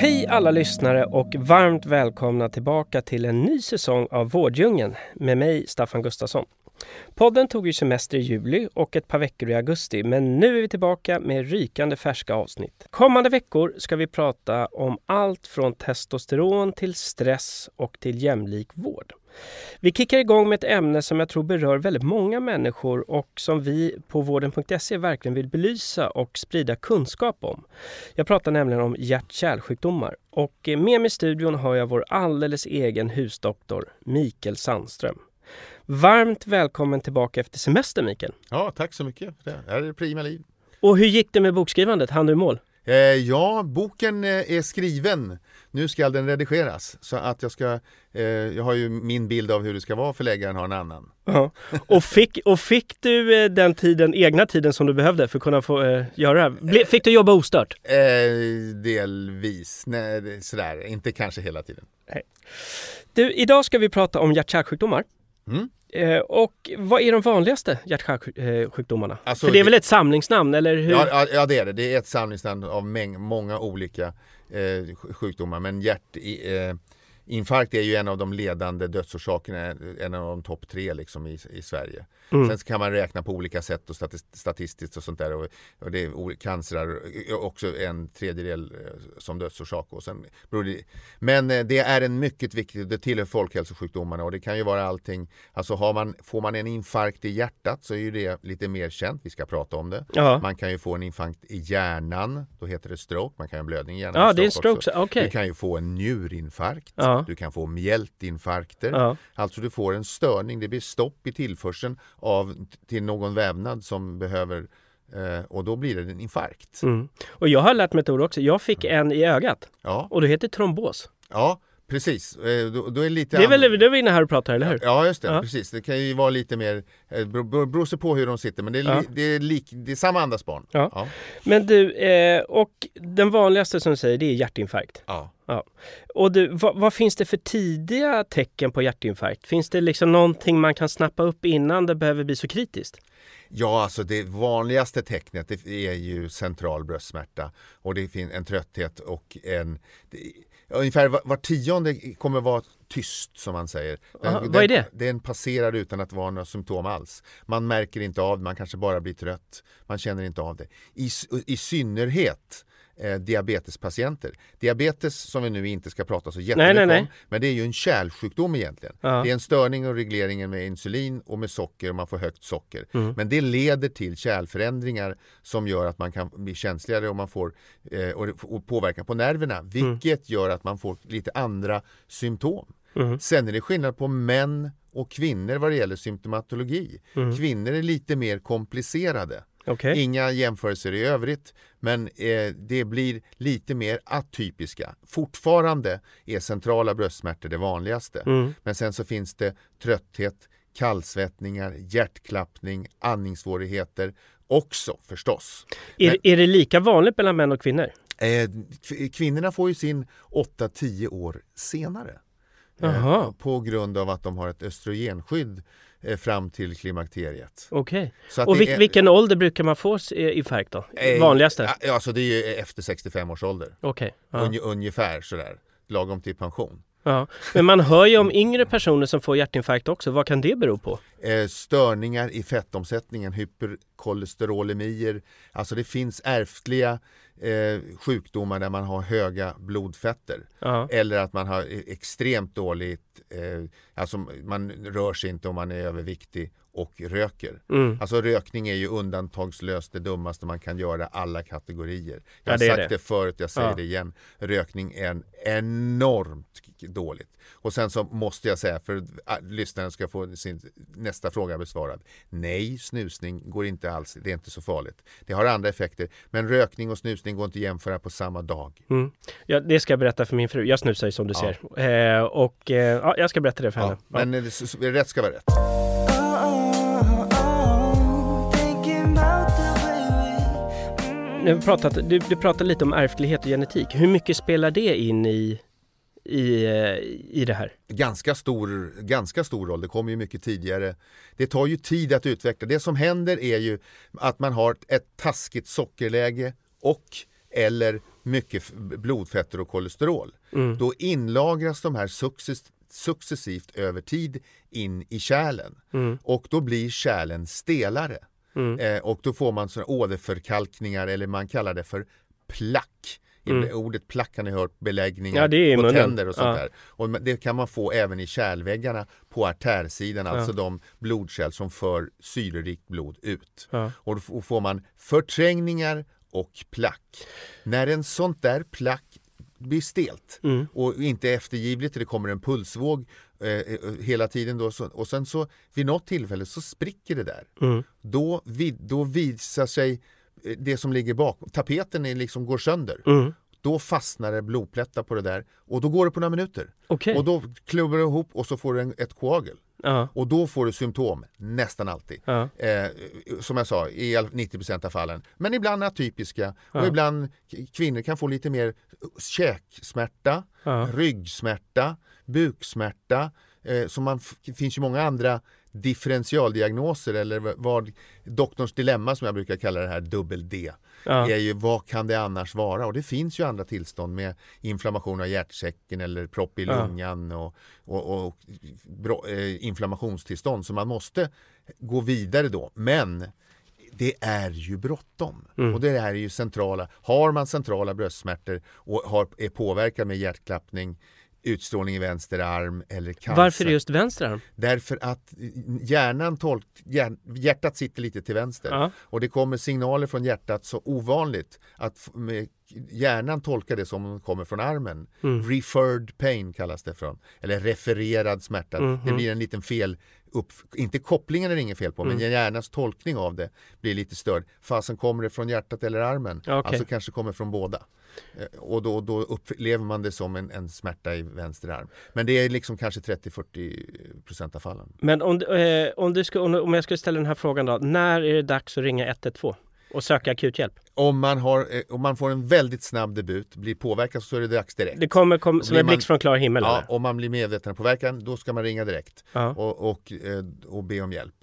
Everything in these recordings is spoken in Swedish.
Hej alla lyssnare och varmt välkomna tillbaka till en ny säsong av Vårddjungeln med mig Staffan Gustafsson. Podden tog ju semester i juli och ett par veckor i augusti men nu är vi tillbaka med rykande färska avsnitt. Kommande veckor ska vi prata om allt från testosteron till stress och till jämlik vård. Vi kickar igång med ett ämne som jag tror berör väldigt många människor och som vi på vården.se verkligen vill belysa och sprida kunskap om. Jag pratar nämligen om hjärt-kärlsjukdomar och med mig i studion har jag vår alldeles egen husdoktor Mikael Sandström. Varmt välkommen tillbaka efter semester Mikael. Ja, tack så mycket. Det här är prima liv. Och hur gick det med bokskrivandet? Han du mål? Eh, ja, boken eh, är skriven. Nu ska den redigeras. Så att jag ska, eh, jag har ju min bild av hur det ska vara, förläggaren har en annan. Ja. Och, fick, och fick du eh, den tiden, egna tiden som du behövde för att kunna få eh, göra det här? Fick du jobba ostört? Eh, delvis, nej sådär, inte kanske hela tiden. Nej. Du, idag ska vi prata om hjärt-kärlsjukdomar. Mm. Eh, och vad är de vanligaste hjärt-kärlsjukdomarna? Alltså, För det är väl ett samlingsnamn, eller hur? Ja, ja, det är det. Det är ett samlingsnamn av mäng, många olika eh, sjukdomar. Men hjärt... Eh, Infarkt är ju en av de ledande dödsorsakerna, en av de topp tre liksom i, i Sverige. Mm. Sen kan man räkna på olika sätt och statistiskt och sånt där. Och, och det är cancer också en tredjedel eh, som dödsorsak. Och sen det, men eh, det är en mycket viktig, det tillhör folkhälsosjukdomarna och det kan ju vara allting. Alltså har man, får man en infarkt i hjärtat så är ju det lite mer känt. Vi ska prata om det. Ja. Man kan ju få en infarkt i hjärnan, då heter det stroke. Man kan ha en blödning i hjärnan. Ja, det är stroke. Okay. Du kan ju få en njurinfarkt. Ja. Du kan få mjältinfarkter. Ja. Alltså du får en störning, det blir stopp i tillförseln av, till någon vävnad som behöver eh, och då blir det en infarkt. Mm. Och jag har lärt mig ett ord också. Jag fick en i ögat ja. och det heter trombos. Ja, Precis, eh, då, då är lite det är väl det är vi inne här och pratar, eller hur? Ja, just det. Ja. Precis. Det kan ju vara lite mer, det eh, beror sig på hur de sitter, men det är, ja. det är, lik, det är samma andas barn. Ja. ja. Men du, eh, och den vanligaste som du säger, det är hjärtinfarkt. Ja. Ja. Och du, vad, vad, finns det för tidiga tecken på hjärtinfarkt? Finns det liksom någonting man kan snappa upp innan det behöver bli så kritiskt? Ja, alltså det vanligaste tecknet det är ju central bröstsmärta och det finns en trötthet och en Ungefär var, var tionde kommer vara tyst som man säger. Den, Aha, vad är det? Den passerar utan att vara några symptom alls. Man märker inte av det, man kanske bara blir trött. Man känner inte av det. I, i synnerhet eh, diabetespatienter. Diabetes som vi nu inte ska prata så jättemycket om, men det är ju en kärlsjukdom egentligen. Ja. Det är en störning och regleringen med insulin och med socker och man får högt socker. Mm. Men det leder till kärlförändringar som gör att man kan bli känsligare och man får eh, och, och påverkan på nerverna, mm. vilket mm. gör att man får lite andra symptom. Mm. Sen är det skillnad på män och kvinnor vad det gäller symptomatologi. Mm. Kvinnor är lite mer komplicerade. Okay. Inga jämförelser i övrigt, men eh, det blir lite mer atypiska. Fortfarande är centrala bröstsmärtor det vanligaste, mm. men sen så finns det trötthet, kallsvettningar, hjärtklappning, andningssvårigheter också förstås. Är, men, är det lika vanligt mellan män och kvinnor? Eh, kvinnorna får ju sin 8-10 år senare. Eh, på grund av att de har ett östrogenskydd fram till klimakteriet. Okej. Okay. Och vil är, vilken ålder brukar man få infarkt då? Eh, Vanligaste? Ja, alltså det är efter 65 års ålder. Okej. Okay. Un, ungefär sådär, lagom till pension. Ja. Men man hör ju om yngre personer som får hjärtinfarkt också. Vad kan det bero på? Eh, störningar i fettomsättningen, hyperkolesterolemier. Alltså det finns ärftliga eh, sjukdomar där man har höga blodfetter. Aha. Eller att man har e-, extremt dåligt, eh, alltså man rör sig inte om man är överviktig och röker. Mm. Alltså rökning är ju undantagslöst det dummaste man kan göra alla kategorier. Jag har ja, sagt det. det. förut, jag säger ja. det igen. Rökning är en enormt dåligt. Och sen så måste jag säga för att lyssnaren ska få sin nästa fråga besvarad. Nej, snusning går inte alls, det är inte så farligt. Det har andra effekter, men rökning och snusning går inte att jämföra på samma dag. Mm. Ja, det ska jag berätta för min fru. Jag snusar ju som du Ja. ser. Eh, och eh, ja, jag ska berätta det för henne. Men eh, rätt ska vara rätt. Nu har vi pratat, du, du pratade lite om ärftlighet och genetik. Hur mycket spelar det in i, i, eh, i det här? Ganska stor, ganska stor roll, det kommer ju mycket tidigare. Det tar ju tid att utveckla. Det som händer är ju att man har ett taskigt sockerläge och eller mycket blodfetter och kolesterol. Mm. Då inlagras de här success, successivt över tid in i kärlen Mm. och då blir kärlen stelare. Mm. Eh, och då får man såna åderförkalkningar eller man kallar det för plack. Mm. Ordet plack har ni hört, beläggningar Ja, på munnen. tänder och sånt Ja. där. Och det kan man få även i kärlväggarna på artärsidan, alltså de blodkärl som för syrerikt blod ut. Ja. Och då får man förträngningar och plack. När en sånt där plack blir stelt Mm. och inte eftergivligt, det kommer en pulsvåg eh, eh, hela tiden då, så, och sen så vid något tillfälle så spricker det där. Mm. Då, vid, då visar sig eh, det som ligger bakom, tapeten är liksom går sönder. Mm. Då fastnar det blodplättar på det där och då går det på några minuter. Okej. Och då klubbar det ihop och så får du en, ett koagel. Ja. Och då får du symptom, nästan alltid. Ja. Eh, som jag sa, i all- 90% av fallen. Men ibland atypiska och Ja. ibland kvinnor kan få lite mer käksmärta, Ja. ryggsmärta, buksmärta. Eh, så man finns ju många andra differentialdiagnoser eller vad doktorns dilemma som jag brukar kalla det här dubbel D Ja. är ju vad kan det annars vara? Och det finns ju andra tillstånd med inflammation av hjärtsäcken eller propp i Ja. lungan och, och, och bro, eh, inflammationstillstånd. Så man måste gå vidare då. Men det är ju bråttom. Mm. Och det här är ju centrala. Har man centrala bröstsmärtor och har, är påverkad med hjärtklappning, utstrålning i vänster arm eller cancer. Varför just vänster arm? Därför att hjärnan tolk, hjär, hjärtat sitter lite till vänster Ja. och det kommer signaler från hjärtat så ovanligt att med, hjärnan tolkar det som kommer från armen. Mm. Referred pain kallas det från, eller refererad smärta. Mhm. Det blir en liten fel, upp, inte kopplingen är det inget fel på, Mm. men hjärnans tolkning av det blir lite störd. Fasen kommer det från hjärtat eller armen? Okej. Alltså kanske kommer från båda. Eh, Och då, då upplever man det som en, en smärta i vänster arm. Men det är liksom kanske 30-40% av fallen. Men om, eh, om, du ska, om, om jag skulle ställa den här frågan då. När är det dags att ringa 112 och söka akuthjälp? Om man, har, eh, om man får en väldigt snabb debut, blir påverkad så är det dags direkt. Det kommer kom, som en blixt från klar himmel? Ja, eller? om man blir påverkan, då ska man ringa direkt Ja. och, och, eh, och be om hjälp.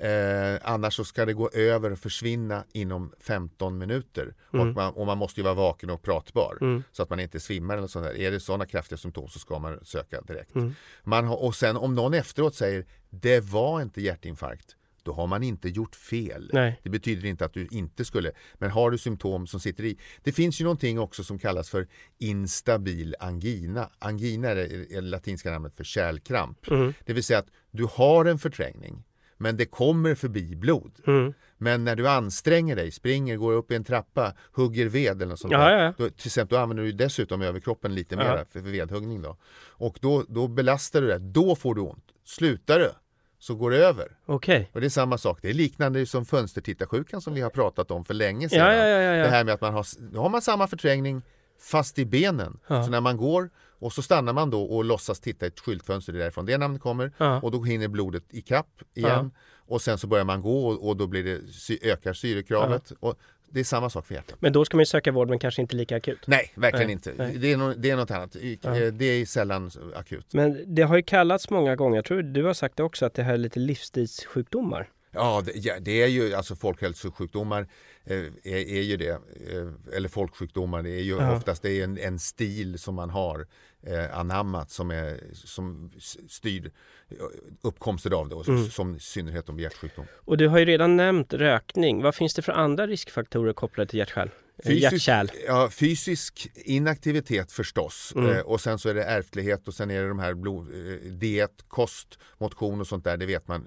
Eh, annars så ska det gå över och försvinna inom 15 minuter. Mm. Och, man, och man måste ju vara vaken och pratbar Mm. så att man inte svimmar eller sånt där. Är det sådana kraftiga symptom så ska man söka direkt. Mm. Man har, och sen om någon efteråt säger det var inte hjärtinfarkt, då har man inte gjort fel. Nej. Det betyder inte att du inte skulle, men har du symptom som sitter i. Det finns ju någonting också som kallas för instabil angina. Angina är det, latinska namnet för kärlkramp. Mm. Det vill säga att du har en förträngning, men det kommer förbi blod. Mm. Men när du anstränger dig, springer, går upp i en trappa, hugger ved eller något sånt Ja, där. ja. Då, till exempel, då använder du dessutom överkroppen lite Ja. mer för, för vedhuggning. Då. Och då, då belastar du det, då får du ont. Slutar du så går det över. Okej. Och det är samma sak, det är liknande som fönstertittarsjukan som vi har pratat om för länge sedan. Ja, ja, ja. Det här med att man har, då har man samma förträngning fast i benen. Så när man går och så stannar man då och låtsas titta i ett skyltfönster, det är därifrån det namnet kommer. Ja. Och då hinner blodet i kapp igen. Och sen så börjar man gå och, och då blir det, sy- ökar syrekravet. Och det är samma sak för hjärtat. Men då ska man ju söka vård men kanske inte lika akut. Nej, verkligen Nej, inte. nej. Det, är no, det är något annat. Ja. eh, Det är sällan akut. Men det har ju kallats många gånger, jag tror du har sagt det också, att det här är lite livsstilssjukdomar. Ja, det, ja, det är ju alltså folkhälsosjukdomar är, är ju det. Eh, eller folksjukdomar, det är ju Ja. oftast det är en, en stil som man har eh, anammat som, är, som styr eh, uppkomsten av det, och Mm. som i synnerhet om hjärtsjukdom. Och du har ju redan nämnt rökning. Vad finns det för andra riskfaktorer kopplade till? Eh, Fysisk, ja, fysisk inaktivitet förstås Mm. eh, och sen så är det ärftlighet och sen är det de här blod, eh, diet, kost, motion och sånt där, det vet man.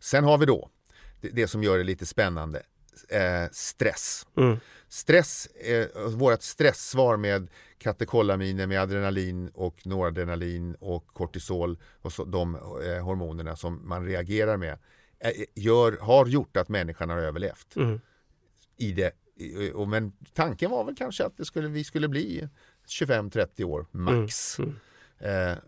Sen har vi då det, det som gör det lite spännande, eh, stress. Mm. Stress, eh, vårt stresssvar med katekolaminer med adrenalin och noradrenalin och kortisol och så, de eh, hormonerna som man reagerar med eh, gör, har gjort att människan har överlevt Mm. i det och, men tanken var väl kanske att det skulle, vi skulle bli 25-30 år max. Mm. Mm.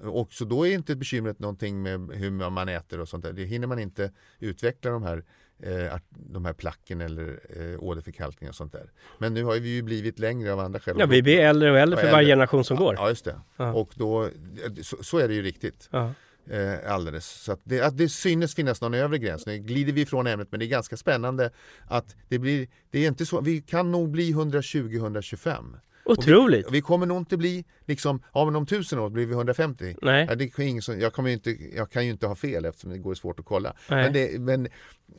Eh, och så då är inte bekymret någonting med hur man äter och sånt där. Det hinner man inte utveckla de här, eh, de här placken eller eh, åderförkalkningar och sånt där. Men nu har vi ju blivit längre av andra skäl. Ja, vi blir äldre och äldre för varje generation som går. Ja, just det. Ja. Och då, så, så, är det ju riktigt. Ja. Eh, alldeles. Så att det, att det synes finnas någon övre gräns. Nu glider vi ifrån ämnet men det är ganska spännande att det blir, det är inte så, vi kan nog bli 120-125. Otroligt! Vi, vi, kommer nog inte bli, liksom, ja men om tusen år blir vi 150. Nej. Ja, det är ingen som, jag, kommer inte, jag kan ju inte ha fel eftersom det går svårt att kolla. Men det, men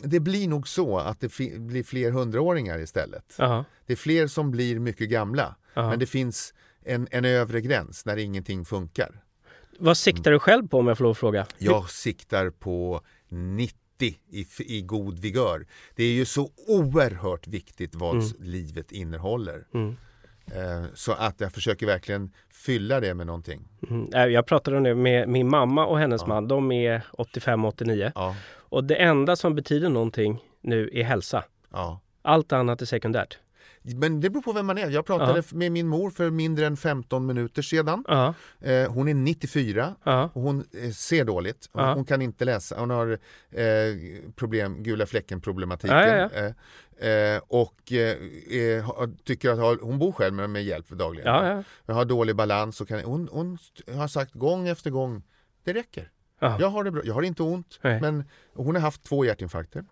det, blir nog så att det blir fler hundraåringar istället. Aha. Det är fler som blir mycket gamla. Aha. Men det finns en, en övre gräns när ingenting funkar. Vad siktar du själv på om jag får lov att fråga? Jag siktar på 90 i, i god vigör. Det är ju så oerhört viktigt vad mm. livet innehåller. Mm. Eh, så att jag försöker verkligen fylla det med någonting. Mm. Jag pratade om det med min mamma och hennes ja. man. De är 85-89. Ja. Och det enda som betyder någonting nu är hälsa. Ja. Allt annat är sekundärt. Men det beror på vem man är. Jag pratade uh med min mor för mindre än 15 minuter sedan. Uh eh, hon är 94 uh och hon eh, ser dåligt. Hon, hon, kan inte läsa. Hon har eh, problem, gula fläcken problematiken. Ja, ja, eh, eh, och eh, tycker att hon bor själv med, med hjälp dagligen. Ja. Har dålig balans. Och kan, hon, hon har sagt gång efter gång, det räcker. Jag har det bra. Jag har inte ont. Nej. Men hon har haft två hjärtinfarkter.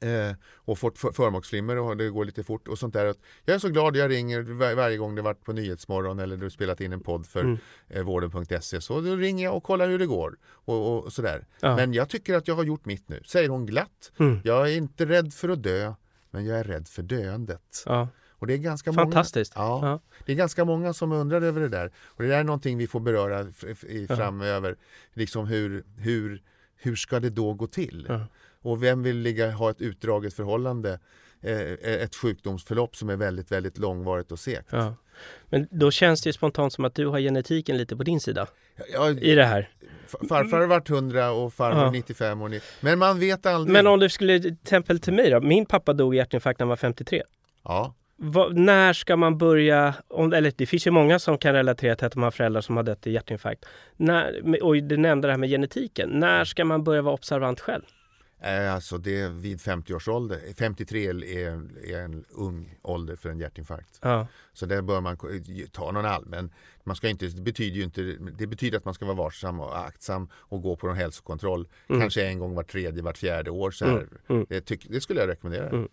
Eh, och fått för, förmaksflimmer och det går lite fort och sånt där. Jag är så glad jag ringer var, varje gång det varit på Nyhetsmorgon eller du spelat in en podd för mm. eh, vården.se. Så då ringer jag och kollar hur det går. Och, och sådär. Ja. Men jag tycker att jag har gjort mitt nu, säger hon glatt. Mm. Jag är inte rädd för att dö, men jag är rädd för döendet. Ja. Och det är ganska Fantastiskt. Många, ja, ja, Det är ganska många som undrar över det där. Och det där är någonting vi får beröra framöver. Liksom hur, hur, hur ska det då gå till? Och vem vill ligga, ha ett utdraget förhållande, eh, ett sjukdomsförlopp som är väldigt, väldigt långvarigt och segt. Ja. Men då känns det spontant som att du har genetiken lite på din sida ja, i det här. Farfar har varit 100 och farmor ja. 95 år. Men man vet aldrig. Men om du skulle, till exempel till mig då. Min pappa dog i hjärtinfarkt när han var 53. Ja. Va, när ska man börja, om, eller det finns ju många som kan relatera till att de har föräldrar som har dött i hjärtinfarkt. När, och du nämnde det här med genetiken. När ska man börja vara observant själv? Eh, alltså det är vid 50 års ålder. 53 är, är en ung ålder för en hjärtinfarkt. Ja. Så där bör man ta någon allmän. Man ska inte, det, betyder ju inte, det betyder att man ska vara varsam och aktsam och gå på en hälsokontroll. Mm. Kanske en gång var tredje, vart fjärde år. Så mm. Mm. Det, tyck, det, skulle jag rekommendera.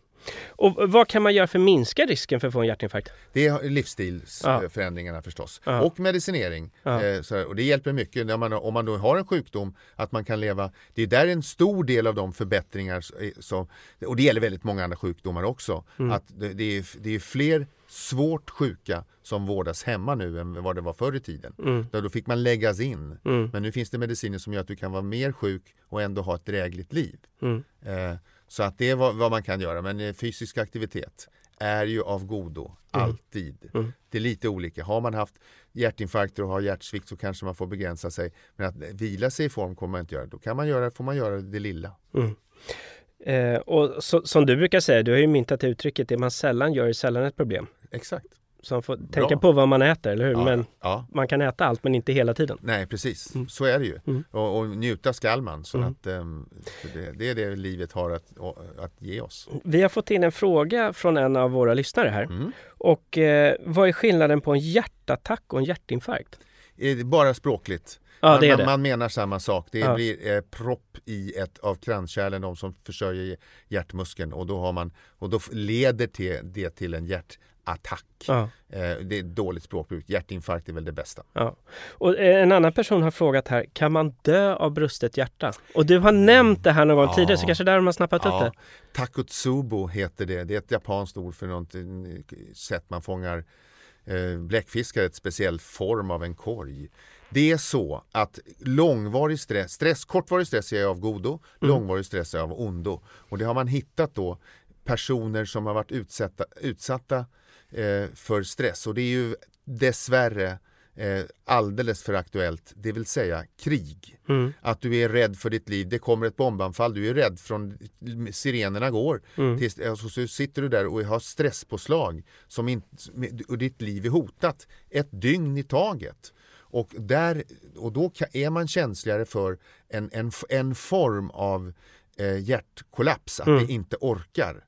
Och vad kan man göra för att minska risken för att få en hjärtinfarkt? Det är livsstilsförändringarna ja. förstås. Ja. Och medicinering. Ja. Eh, och det hjälper mycket när man, om man då har en sjukdom att man kan leva. Det är där en stor del av de förbättringar som, och det gäller väldigt många andra sjukdomar också. Mm. Att det, det, är, det är fler svårt sjuka som vårdas hemma nu än vad det var förr i tiden. Mm. Då, fick man läggas in. Mm. Men nu finns det mediciner som gör att du kan vara mer sjuk och ändå ha ett drägligt liv. Mm. Eh, så att det är vad, vad, man kan göra. Men eh, fysisk aktivitet är ju av godo, mm. alltid. Mm. Det är lite olika. Har man haft hjärtinfarkter och har hjärtsvikt så kanske man får begränsa sig. Men att vila sig i form kommer man inte göra. Då kan man göra, får man göra det lilla. Mm. Eh, och så, som du brukar säga, du har ju myntat uttrycket det man sällan gör är sällan ett problem. Exakt. Så man får Bra. tänka på vad man äter, eller hur? Ja, men ja. man kan äta allt men inte hela tiden. Nej, precis. Mm. Så är det ju. Mm. Och, och, njuta skall man. Så mm. att, um, det, det, är det livet har att, att ge oss. Vi har fått in en fråga från en av våra lyssnare här. Mm. Och eh, vad är skillnaden på en hjärtattack och en hjärtinfarkt? Bara språkligt. Ja, man, det. man, menar samma sak. Det ja. blir eh, propp i ett av kranskärlen, de som försörjer hjärtmuskeln och då, har man, och då leder till, det till en hjärtattack. Ja. Eh, det är dåligt språkbruk. Hjärtinfarkt är väl det bästa. Ja. Och eh, en annan person har frågat här, kan man dö av brustet hjärta? Och du har nämnt det här någon gång ja. tidigare, så kanske där de har snappat ja. upp det. Takotsubo heter det. Det är ett japanskt ord för något sätt man fångar eh, bläckfiskar, ett speciell form av en korg. Det är så att långvarig stress, stress kortvarig stress är av godo, mm. långvarig stress är av ondo. Och det har man hittat då personer som har varit utsatta, utsatta eh, för stress och det är ju dessvärre eh, alldeles för aktuellt, det vill säga krig. Mm. Att du är rädd för ditt liv, det kommer ett bombanfall, du är rädd från sirenerna går. Mm. Tills, alltså, så sitter du där och har stresspåslag som in, och ditt liv är hotat ett dygn i taget. Och, där, och då är man känsligare för en, en, en form av eh, hjärtkollaps, att Mm. det inte orkar.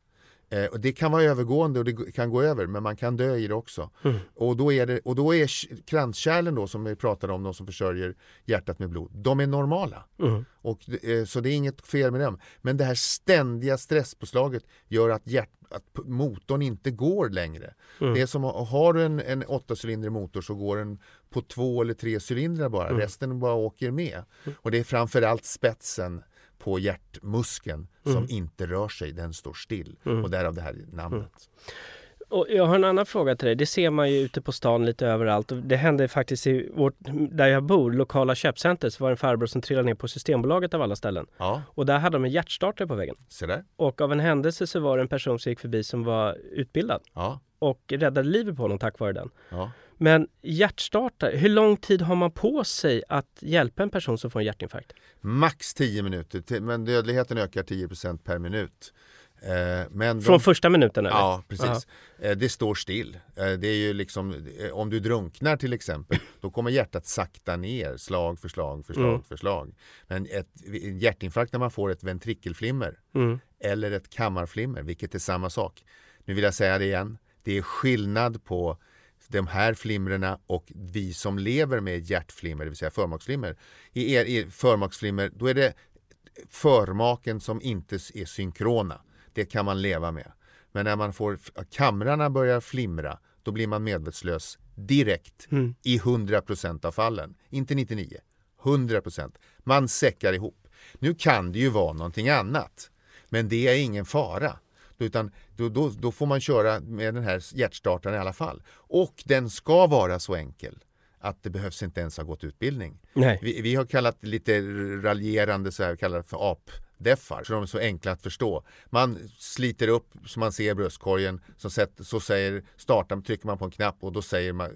Eh, och det kan vara övergående och det kan gå över men man kan dö i det också. Mm. Och, då är det, och då är kranskärlen då som vi pratade om, de som försörjer hjärtat med blod, de är normala. Mm. Och, eh, så det är inget fel med dem. Men det här ständiga stresspåslaget gör att, hjärt, att motorn inte går längre. Mm. Det är som, har du en, en åttacylindrig motor så går den på två eller tre cylindrar bara. Mm. Resten bara åker med. Och det är framförallt spetsen på hjärtmuskeln som Mm. inte rör sig, den står still. Mm. Och därav det här namnet. Och jag har en annan fråga till dig. Det ser man ju ute på stan lite överallt. Det hände faktiskt i vårt, där jag bor, lokala köpcenter, så var det en farbror som trillade ner på Systembolaget av alla ställen. Ja, Och där hade de en hjärtstartare på väggen. där. Och av en händelse så var det en person som gick förbi som var utbildad Ja, och räddade livet på honom tack vare den. ja. Men hjärtstartare, hur lång tid har man på sig att hjälpa en person som får en hjärtinfarkt? Max 10 minuter, men dödligheten ökar 10% per minut. Eh, men de- Från första minuten eller? Ja, precis. Eh, Det står still. Eh, Det är ju liksom, om du drunknar till exempel, då kommer hjärtat sakta ner slag för slag för slag Mm. för slag. Men ett, en hjärtinfarkt när man får ett ventrikelflimmer Mm. eller ett kammarflimmer, vilket är samma sak. Nu vill jag säga det igen, det är skillnad på de här flimrerna och vi som lever med hjärtflimmer, det vill säga förmaksflimmer. I er, i förmaksflimmer, då är det förmaken som inte är synkrona. Det kan man leva med. Men när man får kamrarna börjar flimra, då blir man medvetslös direkt Mm. i 100% av fallen. Inte 99, 100%. Man säckar ihop. Nu kan det ju vara någonting annat, men det är ingen fara. Utan då, då, då får man köra med den här hjärtstartaren i alla fall. Och den ska vara så enkel att det behövs inte ens ha gått utbildning. Vi, vi har kallat lite raljerande så här, kallar det för apdeffar, så de är så enkla att förstå. Man sliter upp så man ser bröstkorgen, så, sätt, så säger starta, trycker man på en knapp och då säger man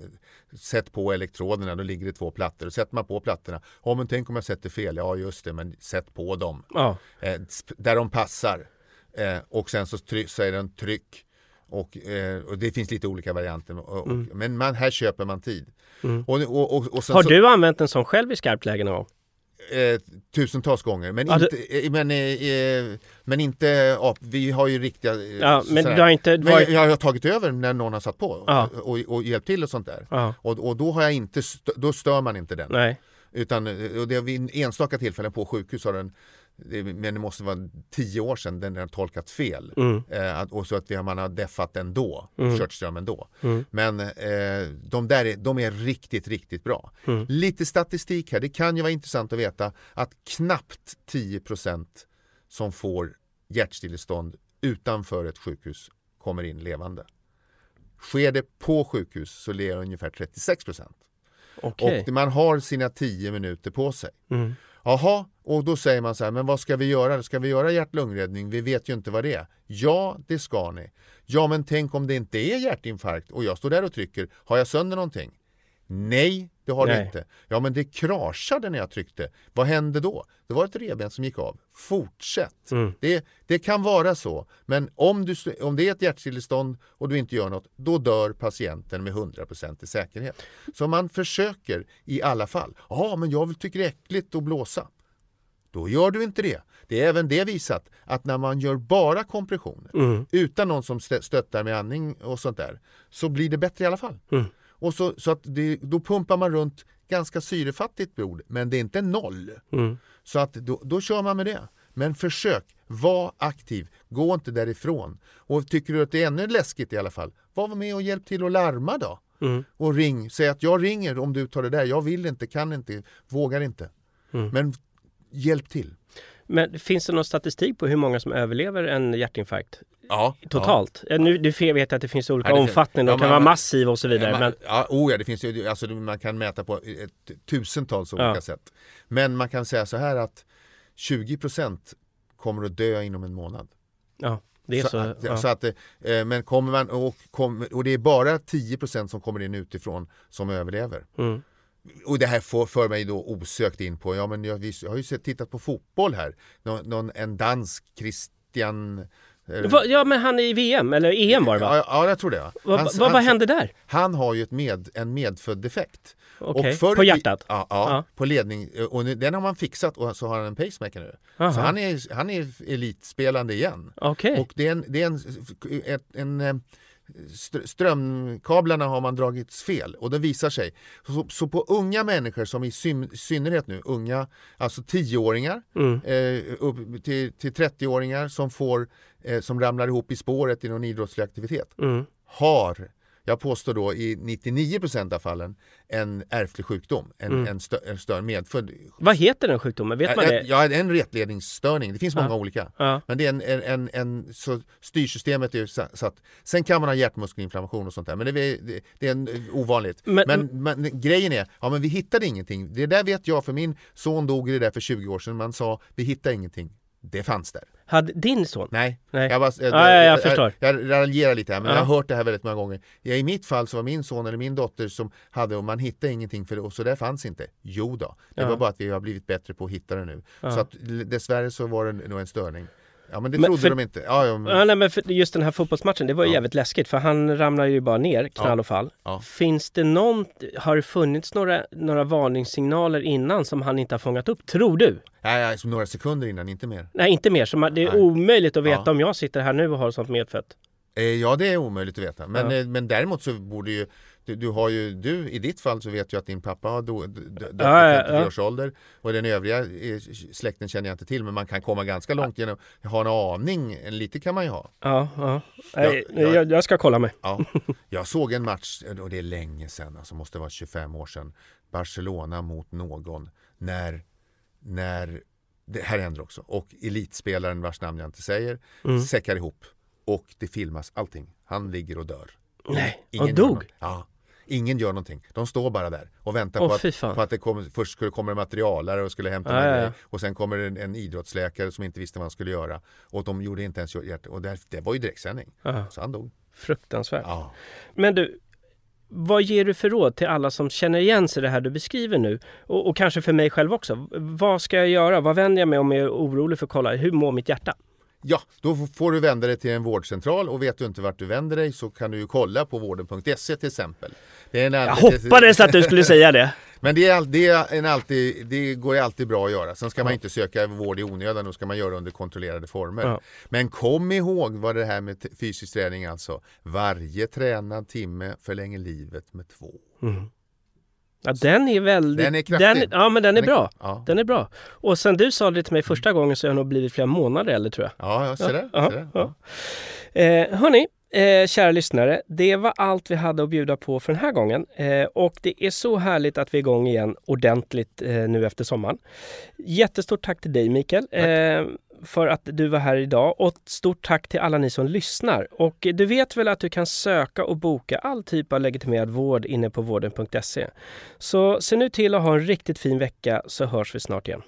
sätt på elektroderna, då ligger det två plattor. Och sätter man på plattorna, ja men tänk om jag sätter fel, ja just det, men sätt på dem Ja. eh, där de passar. Eh, och sen så säger den tryck. Och, eh, och det finns lite olika varianter. Och, och, Men man, här köper man tid. Mm. Har så, du använt en sån själv i skarpt läge någon gång? eh, tusentals gånger. Men Ja, det- inte, eh, men, eh, eh, men inte ap. Vi har ju riktiga... eh, Ja, men sådär. du har inte Men varit... jag, jag har tagit över när någon har satt på Ja. och, och, och hjälpt till och sånt där. Ja. Och, och då har jag inte, då stör man inte den. Nej. Utan och det vid enstaka tillfällen på sjukhus har den det- men det måste vara tio år sedan den har tolkat fel. Mm. Eh, och så att vi man har deffat ändå, Mm. kört ström ändå. Mm. Men eh, de där är, de är riktigt, riktigt bra. Mm. Lite statistik här, det kan ju vara intressant att veta att knappt 10% som får hjärtstillestånd utanför ett sjukhus kommer in levande. Sker det på sjukhus så lever ungefär 36%. Okej. Och man har sina 10 minuter på sig. Mm. Jaha, och då säger man så här, men vad ska vi göra? Ska vi göra hjärt-lungräddning? Vi vet ju inte vad det är. Ja, det ska ni. Ja, men tänk om det inte är hjärtinfarkt och jag står där och trycker. Har jag sönder någonting? Nej, det har det Nej. inte. Ja, men det kraschade när jag tryckte. Vad hände då? Det var ett revben som gick av. Fortsätt. Mm. Det, det kan vara så, men om, du, om det är ett hjärtstillestånd och du inte gör något, då dör patienten med 100% i säkerhet. Så man försöker i alla fall. Ja, men jag vill- tycker det är äckligt att blåsa. Då gör du inte det. Det är även det visat att när man gör bara kompressioner Mm. utan någon som stö- stöttar med andning och sånt där så blir det bättre i alla fall. Mm. Och så, så att det, då pumpar man runt ganska syrefattigt blod men det är inte noll. Mm. Så att då, då kör man med det. Men försök, var aktiv, gå inte därifrån. Och tycker du att det är ännu läskigt i alla fall, var med och hjälp till att larma då. Mm. Och ring, säg att jag ringer om du tar det där, jag vill inte, kan inte, vågar inte. Mm. Men hjälp till. Men finns det någon statistik på hur många som överlever en hjärtinfarkt Ja, totalt? Ja. Nu du vet jag att det finns olika Ja, det omfattningar, de ja, kan men- vara massiva och så vidare. Ja, Men, man, ja, oh ja, det finns ju, alltså man kan mäta på ett, tusentals olika sätt. Men man kan säga så här att 20% kommer att dö inom en månad. ja. Det är så, att, ja. så att, eh, men kommer man och, och det är bara 10% som kommer in utifrån som överlever. Mm. Och det här får, för mig då osökt in på, ja men jag, jag har ju sett, tittat på fotboll här. Någon, någon, en dansk Christian... eh, Va, ja, men han är i VM, eller EM var det va? Ja, ja, jag tror det. Va? Va, vad han- hände där? Han har ju ett med, en medfödd defekt. Okej, förr på hjärtat? Ja, Ja. ja, på ledning. Och nu, den har man fixat och så har han en pacemaker nu. Aha. Så han är, han är elitspelande igen. Okej. Och det är en, det är en, ett, en eh, strömkablarna har man dragits fel och det visar sig. Så, så på unga människor som i syn, synnerhet nu, unga, alltså 10-åringar Mm. eh, upp till, till 30-åringar som får, eh, som ramlar ihop i spåret i någon idrottslig aktivitet Mm. har, jag påstår då i 99% av fallen, en ärftlig sjukdom, en, Mm. en, stö, en större medfödd. Vad heter den sjukdomen? Vet man det? Ja, en retledningsstörning, det finns många olika. Ja. Men det är en, en, en, en så styrsystemet är satt. Sen kan man ha hjärtmuskelinflammation och sånt där, men det är, det, det är en, ovanligt. Men- Men, men, grejen är, ja men vi hittade ingenting. Det där vet jag, för min son dog i det där för 20 år sedan. Man sa, vi hittade ingenting. Det fanns där. Hade din son? Nej, Nej. jag, bara, jag, Ja, ja, jag förstår. Jag, jag raljerar lite här, men Ja. jag har hört det här väldigt många gånger. I mitt fall så var min son eller min dotter som hade, och man hittade ingenting för det, och så där fanns inte. Jo då, det Ja. var bara att vi har blivit bättre på att hitta det nu. Så att dessvärre så var det nog en störning. Ja men det Men trodde för- de inte. Ja, ja, men, Ja, nej, men för just den här fotbollsmatchen, det var ju Ja. jävligt läskigt för han ramlar ju bara ner, knall och fall. Finns det någon, har det funnits några, några varningssignaler innan som han inte har fångat upp? Tror du? nej, som några sekunder innan, inte mer. Nej, inte mer. Så man, det är Nej. omöjligt att veta om jag sitter här nu och har sånt medfött. Eh, ja, det är omöjligt att veta. Men, eh, men däremot så borde ju du, du har ju, du i ditt fall så vet jag att din pappa har dött i ja, 53 ja. års ålder och den övriga eh, släkten känner jag inte till men man kan komma ganska långt genom att ha en aning, en lite kan man ju ha. Ja, ja. Nej, Ja, ja. Jag, jag ska kolla mig. Ja. Jag såg en match, och det är länge sedan, alltså måste vara 25 år sedan, Barcelona mot någon när, när det här händer också, och elitspelaren vars namn jag inte säger Mm. säckar ihop och det filmas allting. Han ligger och dör. Nej, Ingen och gör dog? Ja. Ingen gör någonting. De står bara där och väntar Åh, på, att, på att det kommer, först skulle komma en materialare och skulle hämta en ja, ja. Och sen kommer en, en idrottsläkare som inte visste vad han skulle göra. Och de gjorde inte ens hjärt... Och där, det var ju direktsändning. Ja, Så han dog. fruktansvärt. Ja. Men du, vad ger du för råd till alla som känner igen sig i det här du beskriver nu? Och, och kanske för mig själv också. Vad ska jag göra? Vad vänder jag mig om jag är orolig för att kolla? Hur mår mitt hjärta? Ja, då får du vända dig till en vårdcentral och vet du inte vart du vänder dig så kan du ju kolla på vården.se till exempel. Det är en Jag hoppades att du skulle säga det. Men det, är, det, är en alltid, det går ju alltid bra att göra. Sen ska man inte söka vård i onödan, då ska man göra under kontrollerade former. Ja. Men kom ihåg vad det här med fysisk träning alltså. Varje tränad timme förlänger livet med två. Ja, den är väldigt... Den är kraftig. ja, men den är Den är- bra. Ja, Den är bra. Och sen du sa det till mig första gången så har jag nog blivit flera månader äldre tror jag. ja, ja se där. Ja, se där. ja. Eh, hörni, eh, kära lyssnare. Det var allt vi hade att bjuda på för den här gången. Eh, och det är så härligt att vi är igång igen ordentligt eh, nu efter sommaren. Jättestort tack till dig Mikael. Eh, för att du var här idag och stort tack till alla ni som lyssnar. Och du vet väl att du kan söka och boka all typ av legitimerad vård inne på vården.se. Så se nu till att ha en riktigt fin vecka så hörs vi snart igen.